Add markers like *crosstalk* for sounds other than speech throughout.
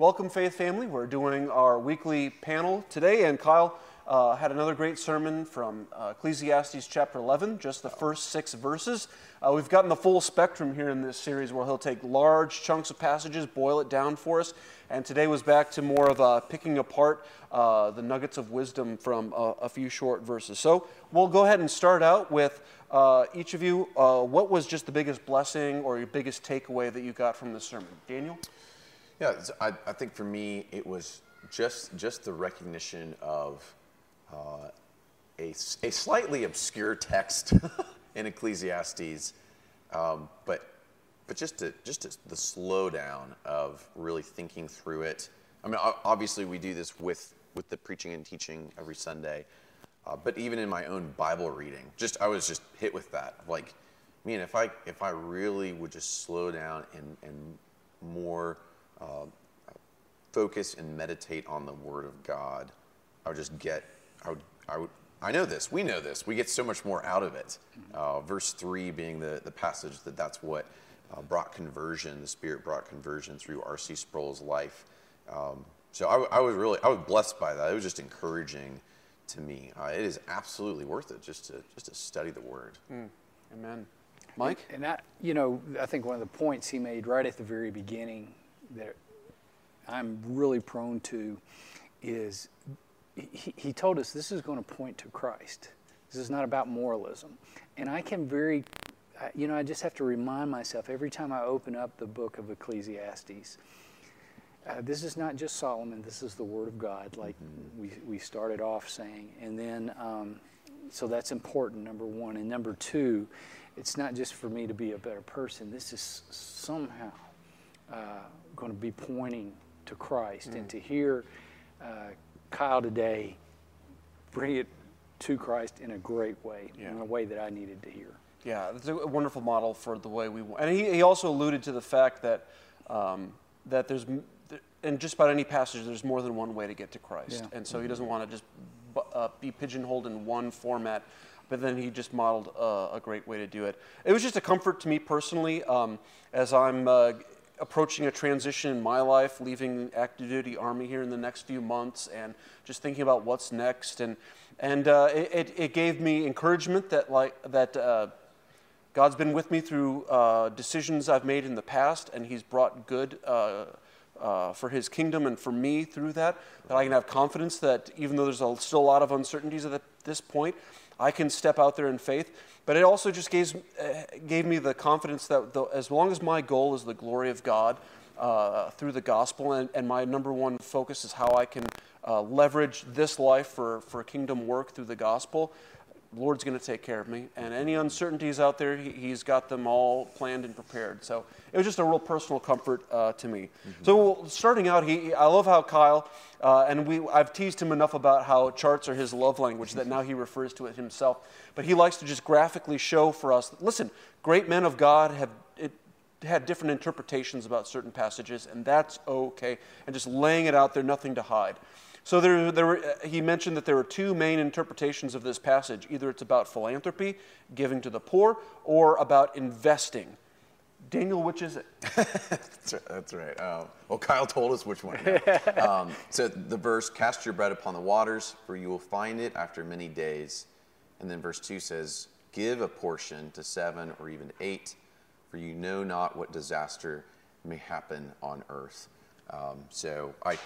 Welcome, Faith Family. We're doing our weekly panel today, and Kyle uh, had another great sermon from uh, Ecclesiastes chapter 11, just the first six verses. Uh, we've gotten the full spectrum here in this series where he'll take large chunks of passages, boil it down for us, and today was back to more of uh, picking apart uh, the nuggets of wisdom from a, few short verses. So we'll go ahead and start out with uh, each of you. what was just the biggest blessing or your biggest takeaway that you got from the sermon? Daniel? Yeah, I, I think for me it was just just the recognition of uh, a, a slightly obscure text *laughs* in Ecclesiastes, um, but but just to, just to, the slowdown of really thinking through it. I mean, obviously we do this with with the preaching and teaching every Sunday, uh, but even in my own Bible reading, just I was just hit with that. Like, man, if I if I really would just slow down and and more uh, focus and meditate on the Word of God, I would just get, I would, I would, I know this, we know this, we get so much more out of it. Uh, verse 3 being the, the passage that that's what uh, brought conversion, the Spirit brought conversion through R.C. Sproul's life. Um, so I, I, was really, I was blessed by that. It was just encouraging to me. Uh, it is absolutely worth it just to, just to study the Word. Mm. Amen. Mike? And, and that, you know, I think one of the points he made right at the very beginning that I'm really prone to is he, he told us this is going to point to Christ. This is not about moralism. And I can very, you know, I just have to remind myself every time I open up the book of Ecclesiastes. Uh, this is not just Solomon, this is the Word of God, like mm-hmm. we, we started off saying. And then, um, so that's important, number one. And number two, it's not just for me to be a better person, this is somehow uh, going to be pointing to Christ. Mm. And to hear uh, Kyle today bring it to Christ in a great way, yeah. in a way that I needed to hear. Yeah, it's a wonderful model for the way we want. And he, he also alluded to the fact that, um, that there's, in just about any passage, there's more than one way to get to Christ. Yeah. And so he doesn't want to just uh, be pigeonholed in one format but then he just modeled uh, a great way to do it. It was just a comfort to me personally um, as I'm uh, approaching a transition in my life, leaving active duty army here in the next few months, and just thinking about what's next. And and uh, it, it gave me encouragement that like that uh, God's been with me through uh, decisions I've made in the past, and He's brought good. Uh, uh, for his kingdom and for me through that, that I can have confidence that even though there's a, still a lot of uncertainties at this point, I can step out there in faith. But it also just gave, uh, gave me the confidence that the, as long as my goal is the glory of God uh, through the gospel, and, and, my number one focus is how I can uh, leverage this life for, for kingdom work through the gospel, Lord's going to take care of me. And any uncertainties out there, he, has got them all planned and prepared. So it was just a real personal comfort uh, to me. Mm-hmm. So starting out, he, I love how Kyle, uh, and we, I've teased him enough about how charts are his love language that now he refers to it himself. But he likes to just graphically show for us, listen, great men of God have it, had different interpretations about certain passages, and that's okay. And just laying it out there, nothing to hide. So there, there were, he mentioned that there are two main interpretations of this passage. Either it's about philanthropy, giving to the poor, or about investing. Daniel, which is it? *laughs* that's right. That's right. Um, well, Kyle told us which one. *laughs* um, so the verse, cast your bread upon the waters, for you will find it after many days. And then verse 2 says, give a portion to seven or even eight, for you know not what disaster may happen on earth. Um, so I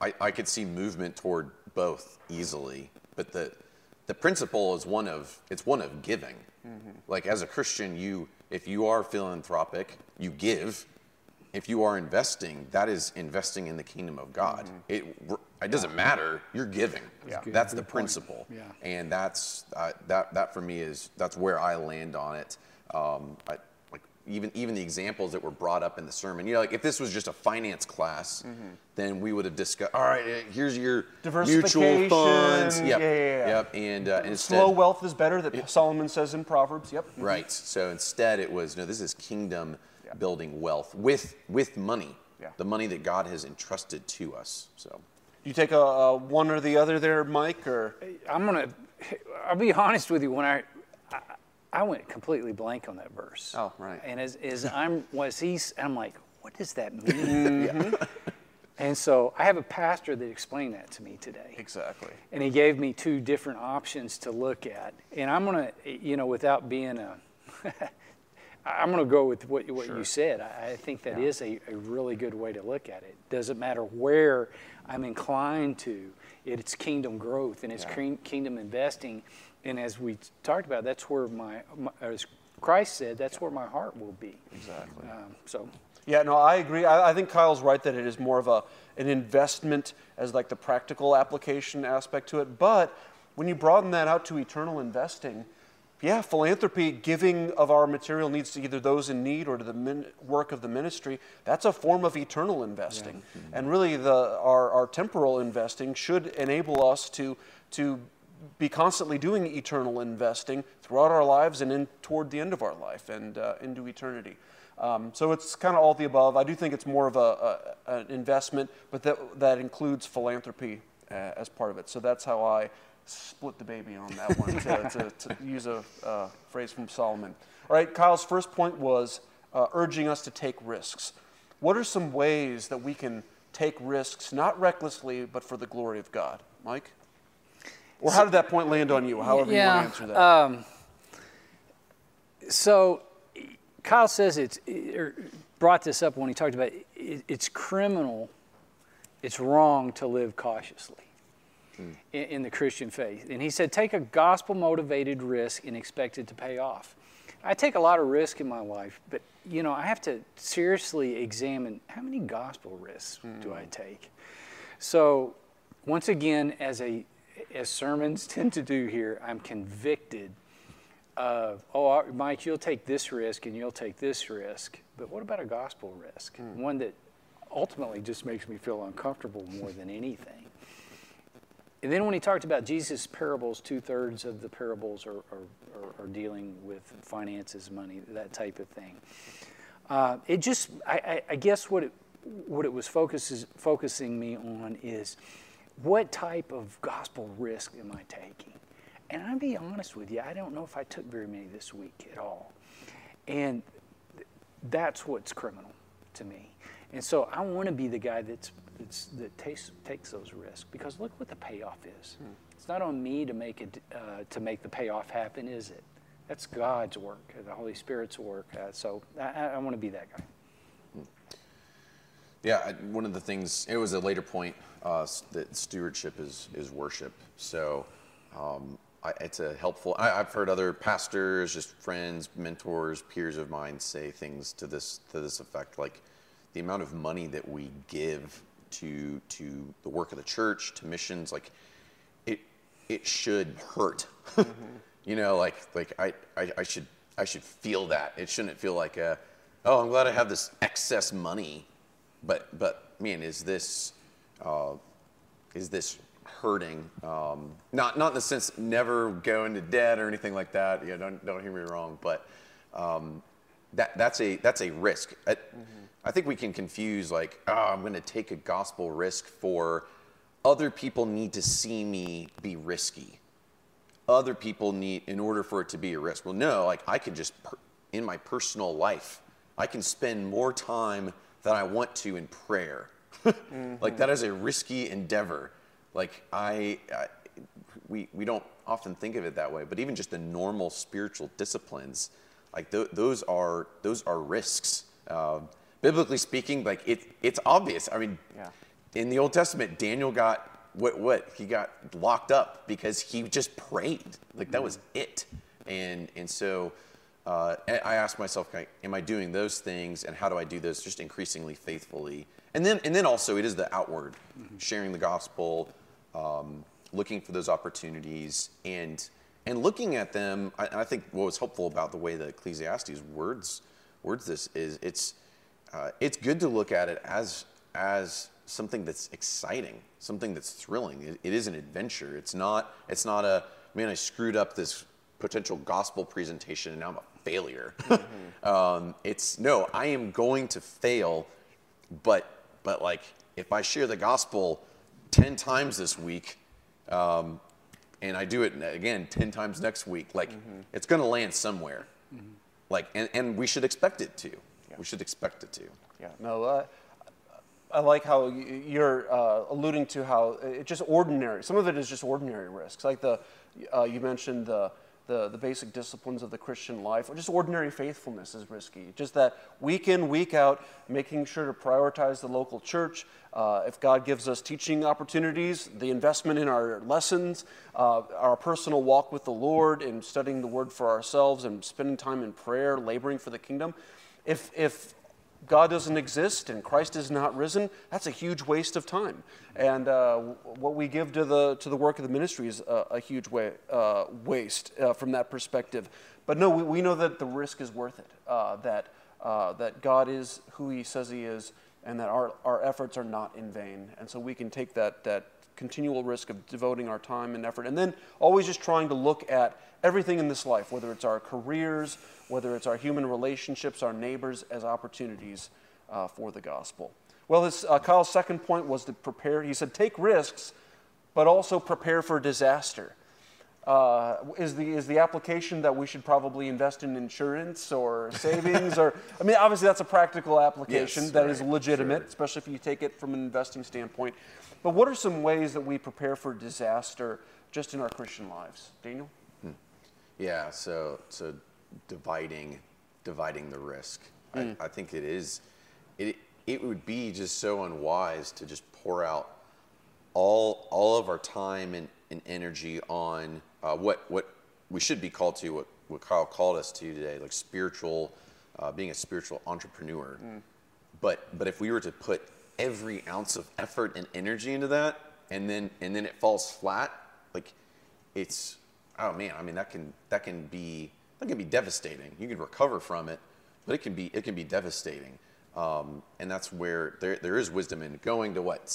I, I could see movement toward both easily, but the the principle is one of it's one of giving. Mm-hmm. Like as a Christian, you if you are philanthropic, you give. If you are investing, that is investing in the kingdom of God. Mm-hmm. It it doesn't matter. You're giving. Yeah. That's the principle. Yeah. And that's uh, that that for me is that's where I land on it. Um, I, even even the examples that were brought up in the sermon. You know, like if this was just a finance class, mm-hmm. then we would have discussed. All right, uh, here's your mutual funds. Yep. Yeah, yeah, yeah. Yep. And, uh, and instead, slow wealth is better. That it, Solomon says in Proverbs. Yep. Mm-hmm. Right. So instead, it was no. This is kingdom yeah. building wealth with with money. Yeah. The money that God has entrusted to us. So. You take a, a one or the other there, Mike, or I'm gonna. I'll be honest with you. When I I went completely blank on that verse. Oh, right. And as, as I'm was he's I'm like, what does that mean? *laughs* Mm-hmm. And so I have a pastor that explained that to me today. Exactly. And he gave me two different options to look at. And I'm going to, you know, without being a, *laughs* I'm going to go with what, what Sure. you said. I, I think that Yeah. is a, a really good way to look at it. Doesn't matter where I'm inclined to, it's kingdom growth and it's Yeah. king- kingdom investing. And as we talked about, that's where my, my as Christ said, that's where my heart will be. Exactly. Um, so, Yeah, no, I agree. I, I think Kyle's right that it is more of a an investment as like the practical application aspect to it. But when you broaden that out to eternal investing, yeah, philanthropy, giving of our material needs to either those in need or to the min- work of the ministry, that's a form of eternal investing. And really, the our, our temporal investing should enable us to to be constantly doing eternal investing throughout our lives and in toward the end of our life and uh, into eternity. Um, so it's kind of all the above. I do think it's more of a, a an investment, but that that includes philanthropy uh, as part of it. So that's how I split the baby on that one, to, *laughs* to, to use a uh, phrase from Solomon. All right, Kyle's first point was uh, urging us to take risks. What are some ways that we can take risks, not recklessly, but for the glory of God? Mike? Or how did that point land on you, however you want to answer that? Um, so Kyle says it's er, brought this up when he talked about it, it's criminal, it's wrong to live cautiously in, in the Christian faith. And he said, take a gospel motivated risk and expect it to pay off. I take a lot of risk in my life, but you know, I have to seriously examine how many gospel risks do I take. So, once again, as a as sermons *laughs* tend to do here, I'm convicted of, oh, Mike, you'll take this risk and you'll take this risk, but what about a gospel risk? One that ultimately just makes me feel uncomfortable more than anything. And then when he talked about Jesus' parables, two thirds of the parables are, are, are, are dealing with finances, money, that type of thing. Uh, it just, I, I, I guess what it, what it was focuses, focusing me on is what type of gospel risk am I taking? And I'll be honest with you, I don't know if I took very many this week at all. And that's what's criminal to me. And so I want to be the guy that's, that's, that takes, takes those risks because look what the payoff is. It's not on me to make, it, uh, to make the payoff happen, is it? That's God's work, the Holy Spirit's work. Uh, so I, I want to be that guy. Yeah, I, one of the things, it was a later point uh, that stewardship is, is worship. So um, I, it's a helpful, I, I've heard other pastors, just friends, mentors, peers of mine say things to this, to this effect, like the amount of money that we give to, to the work of the church, to missions, like it, it should hurt. *laughs* you know, like, like I, I, I should, I should feel that. It shouldn't feel like a, oh, I'm glad I have this excess money but but man, is this uh, is this hurting? Um, not not in the sense never go into debt or anything like that. Yeah, don't don't hear me wrong, but um, that that's a that's a risk. I, I think we can confuse like, oh, I'm going to take a gospel risk for other people need to see me be risky. Other people need in order for it to be a risk. Well, no, like I could just in my personal life, I can spend more time than I want to in prayer. *laughs* Like that is a risky endeavor. Like I, I we we don't often think of it that way, but even just the normal spiritual disciplines, like th- those are those are risks. Uh, biblically speaking, like it it's obvious. I mean, Yeah. in the Old Testament, Daniel got what what he got locked up because he just prayed. Like that was it. And and so uh, I ask myself, am I doing those things, and how do I do those just increasingly faithfully? And then and then also it is the outward, sharing the gospel, um, looking for those opportunities, and and looking at them. I, I think what was helpful about the way that Ecclesiastes words words this is it's uh, it's good to look at it as as something that's exciting, something that's thrilling. It, it is an adventure. It's not it's not a man. I screwed up this potential gospel presentation and now I'm a failure. *laughs* um, it's no, I am going to fail, but but like if I share the gospel ten times this week. Um, and I do it again 10 times next week, like it's going to land somewhere. Like, and, and we should expect it to. We should expect it to. Yeah, no, uh, I like how you're uh, alluding to how it's just ordinary. Some of it is just ordinary risks, like the uh, you mentioned the, the the basic disciplines of the Christian life. Or just ordinary faithfulness is risky. Just that week in week out, making sure to prioritize the local church. Uh, if God gives us teaching opportunities, the investment in our lessons, uh, our personal walk with the Lord, and studying the Word for ourselves, and spending time in prayer, laboring for the kingdom. If if God doesn't exist and Christ is not risen, that's a huge waste of time. And uh, what we give to the, to the work of the ministry is a, a huge way, uh, waste uh, from that perspective. But no, we, we, know that the risk is worth it, uh, that, uh, that God is who he says he is, and that our, our efforts are not in vain. And so we can take that, that continual risk of devoting our time and effort, and then always just trying to look at everything in this life, whether it's our careers, whether it's our human relationships, our neighbors, as opportunities uh, for the gospel. Well, his, uh, Kyle's second point was to prepare. He said, take risks, but also prepare for disaster. Uh, is the is the application that we should probably invest in insurance or *laughs* savings or I mean obviously that's a practical application yes, that right, is legitimate, sure. especially if you take it from an investing standpoint. But what are some ways that we prepare for disaster just in our Christian lives, Daniel? Hmm. Yeah, so so dividing dividing the risk. Mm. I. I think it is it it would be just so unwise to just pour out all all of our time and, and energy on uh, what what we should be called to what what Kyle called us to today, like spiritual, uh, being a spiritual entrepreneur. Mm. But but if we were to put every ounce of effort and energy into that, and then and then it falls flat, like it's oh man, I mean that can that can be that can be devastating. You can recover from it, but it can be it can be devastating. Um, and that's where there, there is wisdom in going to what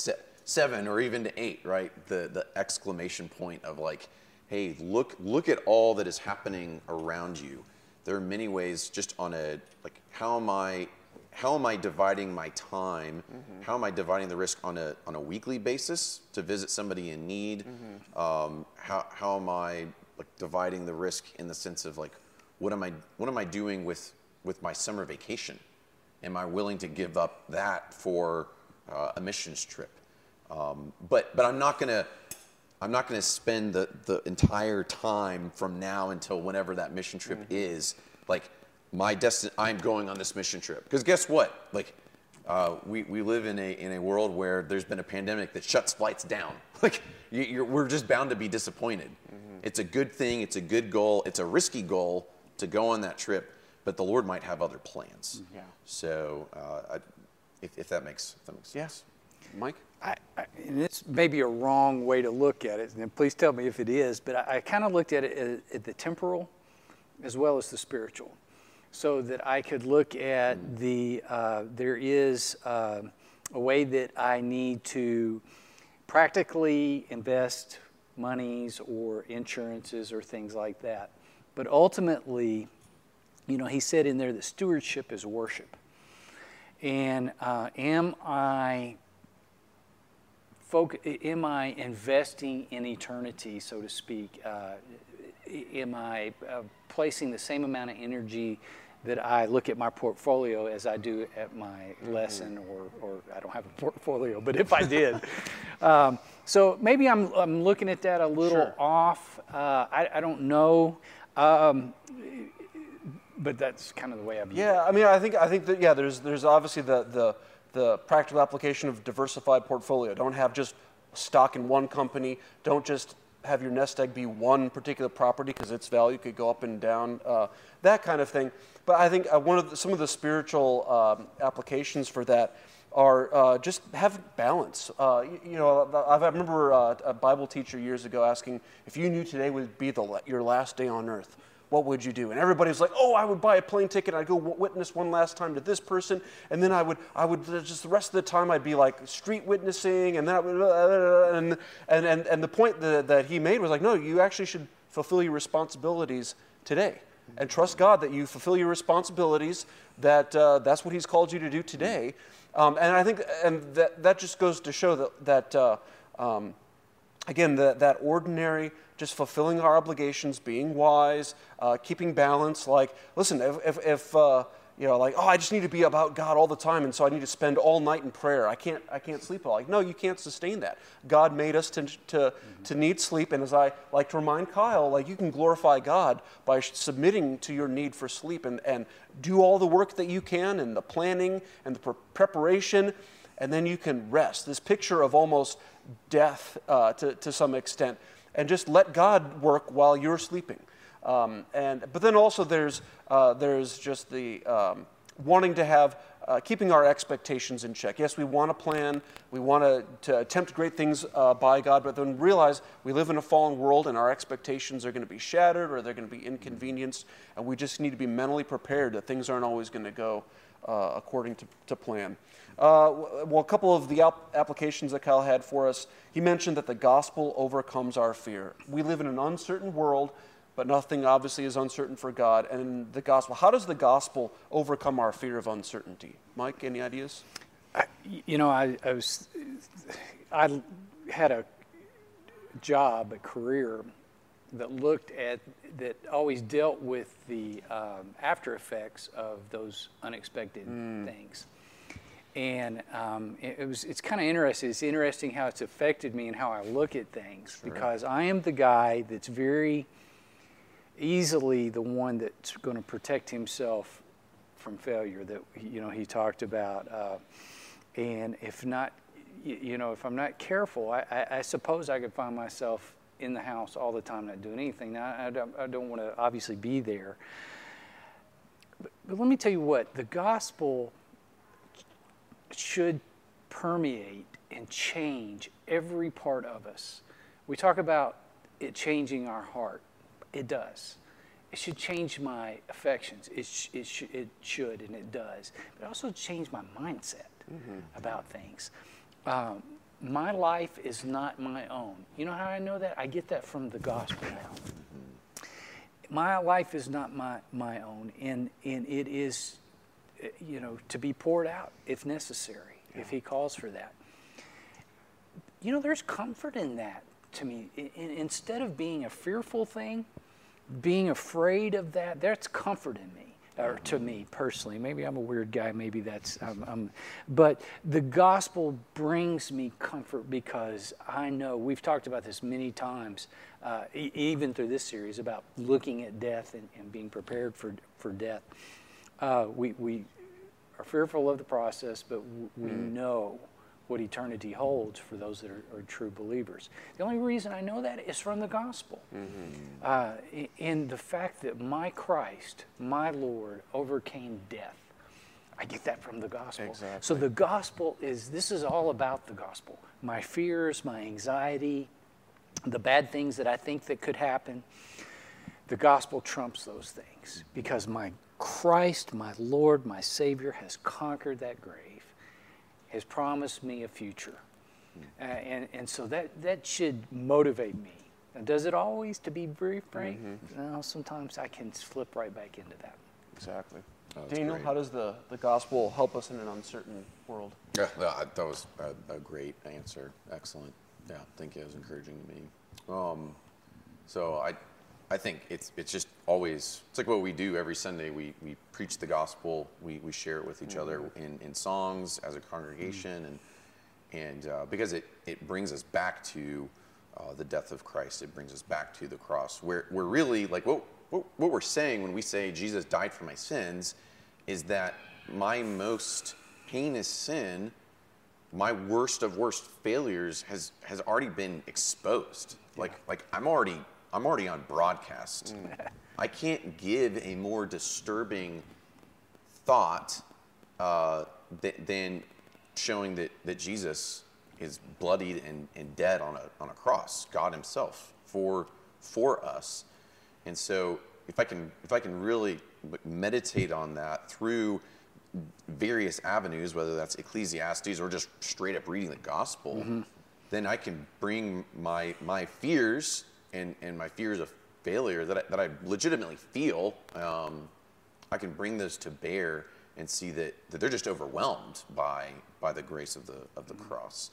seven or even to eight, right? The the exclamation point of like, hey, look look at all that is happening around you. There are many ways just on a like how am I how am I dividing my time? Mm-hmm. How am I dividing the risk on a on a weekly basis to visit somebody in need? Mm-hmm. Um, how how am I like dividing the risk in the sense of like what am I what am I doing with with my summer vacation? Am I willing to give up that for uh, a missions trip? Um, but but I'm not gonna I'm not gonna spend the the entire time from now until whenever that mission trip mm-hmm. is like my destin. I'm going on this mission trip because guess what? Like uh, we, we live in a, in a world where there's been a pandemic that shuts flights down. *laughs* Like, you, we're just bound to be disappointed. Mm-hmm. It's a good thing, it's a good goal, it's a risky goal, to go on that trip, but the Lord might have other plans. Yeah. So, uh, I, if, if, that makes, if that makes sense. Yes, Mike? I, I, and it's maybe a wrong way to look at it, and please tell me if it is, but I, I kind of looked at it at, at, the temporal as well as the spiritual. So that I could look at mm. the, uh, there is uh, a way that I need to practically invest monies or insurances or things like that. But ultimately, you know, he said in there that stewardship is worship. And uh, am I am I investing in eternity, so to speak? Uh, am I uh, placing the same amount of energy that I look at my portfolio as I do at my lesson, or, or I don't have a portfolio, but if I *laughs* did. um, so maybe I'm, I'm looking at that a little sure. off. Uh, I, I don't know. Um, but that's kind of the way I view yeah, it. I mean, I think I think that yeah, there's there's obviously the the the practical application of diversified portfolio. Don't have just stock in one company. Don't just have your nest egg be one particular property because its value could go up and down. Uh, that kind of thing. But I think uh, one of the, some of the spiritual um, applications for that are uh, just have balance. Uh, you, you, know, I remember uh, a Bible teacher years ago asking if you knew today would be the, your last day on earth, what would you do? And everybody was like, oh, I would buy a plane ticket. I'd go witness one last time to this person, and then I would, I would uh, just the rest of the time I'd be like street witnessing, and then I would, uh, and, and, and, and the point that, that he made was like, no, you actually should fulfill your responsibilities today and trust God that you fulfill your responsibilities, that uh, that's what He's called you to do today. Um, and I think, and that, that just goes to show that, that uh, um, again, that, that ordinary, just fulfilling our obligations, being wise, uh, keeping balance. Like, listen, if, if, if, uh, you know, like, oh, I just need to be about God all the time, and so I need to spend all night in prayer. I can't, I can't sleep. Like, no, you can't sustain that. God made us to, to, mm-hmm. to need sleep, and as I like to remind Kyle, like, you can glorify God by submitting to your need for sleep and, and do all the work that you can, and the planning and the pre- preparation, and then you can rest. This picture of almost death uh, to, to some extent, and just let God work while you're sleeping. Um, and, but then also there's, uh, there's just the um, wanting to have, uh, keeping our expectations in check. Yes, we want to plan, we want to attempt great things uh, by God, but then realize we live in a fallen world and our expectations are going to be shattered or they're going to be inconvenienced, and we just need to be mentally prepared that things aren't always going to go uh, according to, to plan. Uh, well, a couple of the applications that Kyle had for us, he mentioned that the gospel overcomes our fear. We live in an uncertain world but nothing obviously is uncertain for God. And the gospel, how does the gospel overcome our fear of uncertainty? Mike, any ideas? I, you know, I, I, was, I had a job, a career that looked at, that always dealt with the um, after effects of those unexpected mm. things. And um, it, it, was, it's kind of interesting. It's interesting how it's affected me and how I look at things sure. because I am the guy that's very, easily the one that's going to protect himself from failure that you know he talked about uh, and if not you know if i'm not careful I, I, I, suppose i could find myself in the house all the time not doing anything. Now i don't, I don't want to obviously be there. But, but let me tell you what the gospel should permeate and change every part of us. We talk about it changing our heart it does. It should change my affections. It, sh- it, sh- it should, and it does. But it also change my mindset mm-hmm. about things. Um, my life is not my own. You know how I know that? I get that from the gospel now. Mm-hmm. My life is not my, my own, and, and it is, eh, you know, to be poured out if necessary, yeah. if He calls for that. You know, there's comfort in that to me. In, instead of being a fearful thing, being afraid of that, that's comfort in me, or to me personally. Maybe I'm a weird guy, maybe that's, I'm, I'm, but the gospel brings me comfort because I know, we've talked about this many times, uh, e- even through this series, about looking at death and, and being prepared for, for death. Uh, we, we are fearful of the process, but w- we mm. know what eternity holds for those that are, are, true believers. The only reason I know that is from the gospel. Mm-hmm. Uh, in the fact that my Christ, my Lord, overcame death. I get that from the gospel. Exactly. So the gospel is, this is all about the gospel. My fears, my anxiety, the bad things that I think that could happen, the gospel trumps those things because my Christ, my Lord, my Savior has conquered that grave has promised me a future. Uh, and, and so that, that should motivate me. Now, does it always, to be very frank? Mm-hmm. No, sometimes I can slip right back into that. Exactly. Oh, Daniel, great. how does the, the gospel help us in an uncertain world? Yeah, that was a, a great answer. Excellent. Yeah, thank you. It was encouraging to me. Um, so I, I think it's it's just always it's like what we do every Sunday. We we preach the gospel. We, we share it with each mm-hmm. other in, in songs as a congregation, mm-hmm. and and uh, because it it brings us back to uh, the death of Christ. It brings us back to the cross. Where we're really like what, what what we're saying when we say Jesus died for my sins, is that my most heinous sin, my worst of worst failures has has already been exposed. Yeah. Like like I'm already I'm already on broadcast. Mm. *laughs* I can't give a more disturbing thought uh, th- than showing that, that Jesus is bloodied and, and dead on a, on a cross, God Himself, for, for us. And so, if I can, if I can really meditate on that through various avenues, whether that's Ecclesiastes or just straight up reading the gospel, mm-hmm. then I can bring my, my fears and, and my fears of failure that I, that I legitimately feel, um, I can bring those to bear and see that, that they're just overwhelmed by, by the grace of the, of the mm-hmm. cross.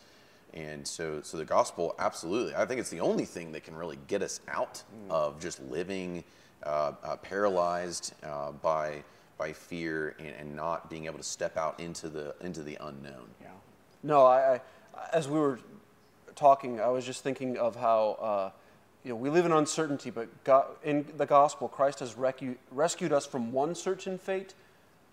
And so, so the gospel, absolutely, I think it's the only thing that can really get us out mm. of just living uh, uh, paralyzed uh, by, by fear and, and not being able to step out into the into the unknown. Yeah. No, I, I, as we were talking, I was just thinking of how uh, you know we live in uncertainty, but God, in the gospel, Christ has recu- rescued us from one certain fate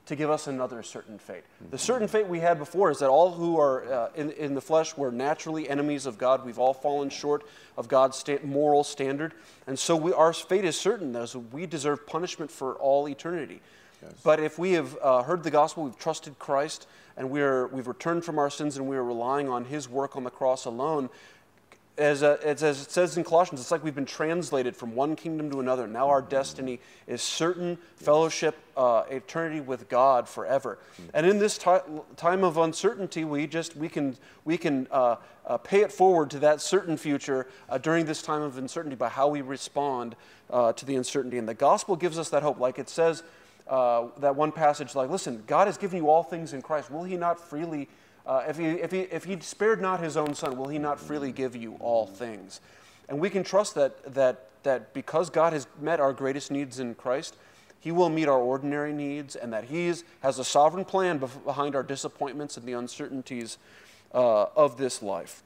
to give us another certain fate. The certain fate we had before is that all who are uh, in, in the flesh were naturally enemies of God. We've all fallen short of God's sta- moral standard. And so we, our fate is certain, as we deserve punishment for all eternity. But if we have uh, heard the gospel, we've trusted Christ, and we are, we've returned from our sins and we are relying on his work on the cross alone, as, uh, as, as, it says in Colossians, it's like we've been translated from one kingdom to another. Now our destiny is certain fellowship, uh, eternity with God forever. And in this ti- time of uncertainty, we just we can we can uh, uh, pay it forward to that certain future uh, during this time of uncertainty by how we respond to the uncertainty. And the gospel gives us that hope, like it says. That one passage, like, listen, God has given you all things in Christ. Will He not freely uh, if, he, if, he, if he spared not his own son, will he not freely give you all things? And we can trust that, that, that because God has met our greatest needs in Christ, he will meet our ordinary needs, and that he has a sovereign plan behind our disappointments and the uncertainties uh, of this life.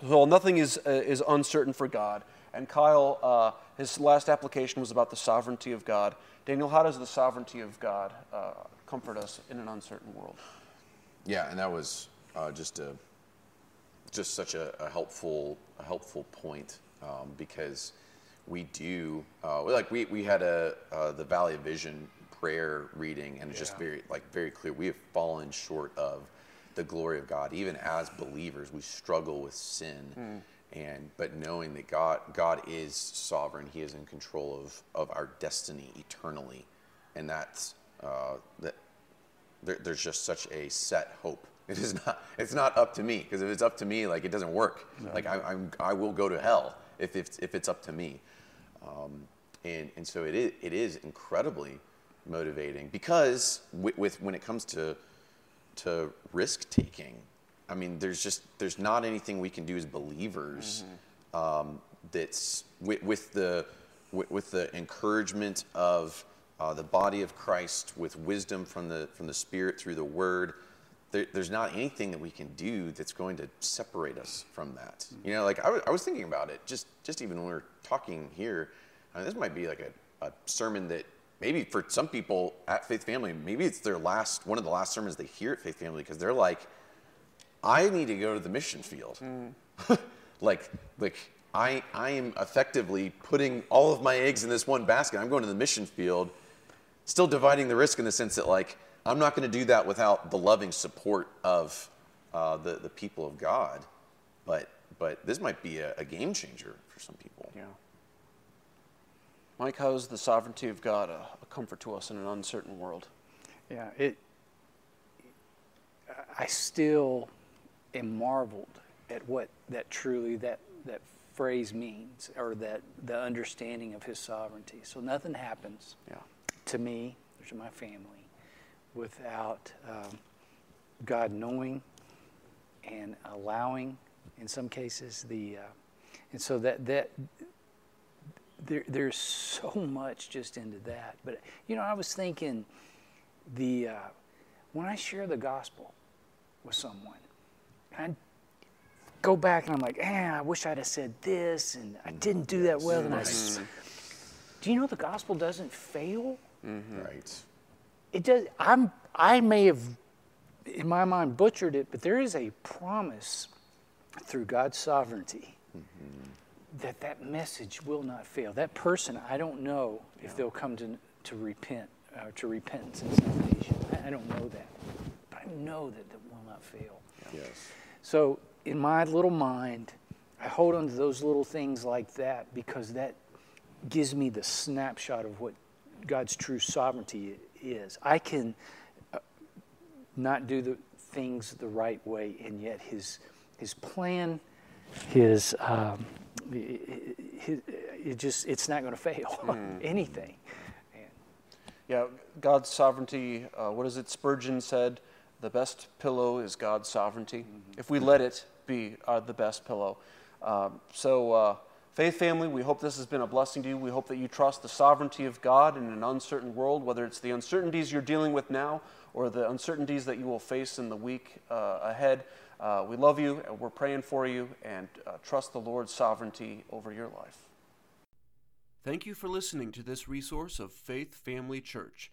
So nothing is, uh, is uncertain for God. And Kyle, uh, his last application was about the sovereignty of God. Daniel, how does the sovereignty of God uh, comfort us in an uncertain world? Yeah, and that was uh, just a just such a, a helpful a helpful point um, because we do uh, like we, we had a uh, the Valley of Vision prayer reading and it's just very like very clear. We have fallen short of the glory of God. Even as believers we struggle with sin and but knowing that God God is sovereign. He is in control of of our destiny eternally. And that's uh, that there, there's just such a set hope. *laughs* It is not. It's not up to me because if it's up to me, like it doesn't work. Like I, I'm, I will go to hell if it's if it's up to me. Um, and and so it is. It is incredibly motivating because with, with when it comes to to risk taking, I mean, there's just there's not anything we can do as believers um, that's with, with the with, with the encouragement of uh, the body of Christ, with wisdom from the from the Spirit through the Word. There, there's not anything that we can do that's going to separate us from that. You know, like I was, I was thinking about it just just even when we were talking here. uh, this might be like a, a sermon that maybe for some people at Faith Family, maybe it's their last one of the last sermons they hear at Faith Family because they're like, I need to go to the mission field. *laughs* like, like I, I am effectively putting all of my eggs in this one basket. I'm going to the mission field, still dividing the risk in the sense that like I'm not going to do that without the loving support of uh, the the people of God. But but this might be a, a game changer for some people. Yeah. Mike, how is the sovereignty of God a, a comfort to us in an uncertain world? Yeah, it. I still am marveled at what that truly that that phrase means, or that the understanding of His sovereignty. So nothing happens Yeah. To me or to my family without um, God knowing and allowing, in some cases, the. Uh, and so that that there, there's so much just into that. But you know, I was thinking the uh, when I share the gospel with someone, I go back and I'm like, eh, I wish I'd have said this, and I didn't do that well. And I, do you know the gospel doesn't fail? Right. It does. I'm. I may have, in my mind, butchered it, but there is a promise through God's sovereignty that that message will not fail. That person, I don't know if they'll come to to repent, uh, to repentance and salvation. I, I don't know that, but I know that that will not fail. Yes. So in my little mind, I hold on to those little things like that because that gives me the snapshot of what God's true sovereignty is. I can uh, not do the things the right way, and yet His His plan, His um, his, it just it's not going to fail *laughs* anything. Yeah, God's sovereignty, uh, what is it? Spurgeon said, the best pillow is God's sovereignty. If we let it be uh, the best pillow. Um, so, uh, Faith family, we hope this has been a blessing to you. We hope that you trust the sovereignty of God in an uncertain world, whether it's the uncertainties you're dealing with now or the uncertainties that you will face in the week uh, ahead. Uh, we love you, and we're praying for you, and uh, trust the Lord's sovereignty over your life. Thank you for listening to this resource of Faith Family Church.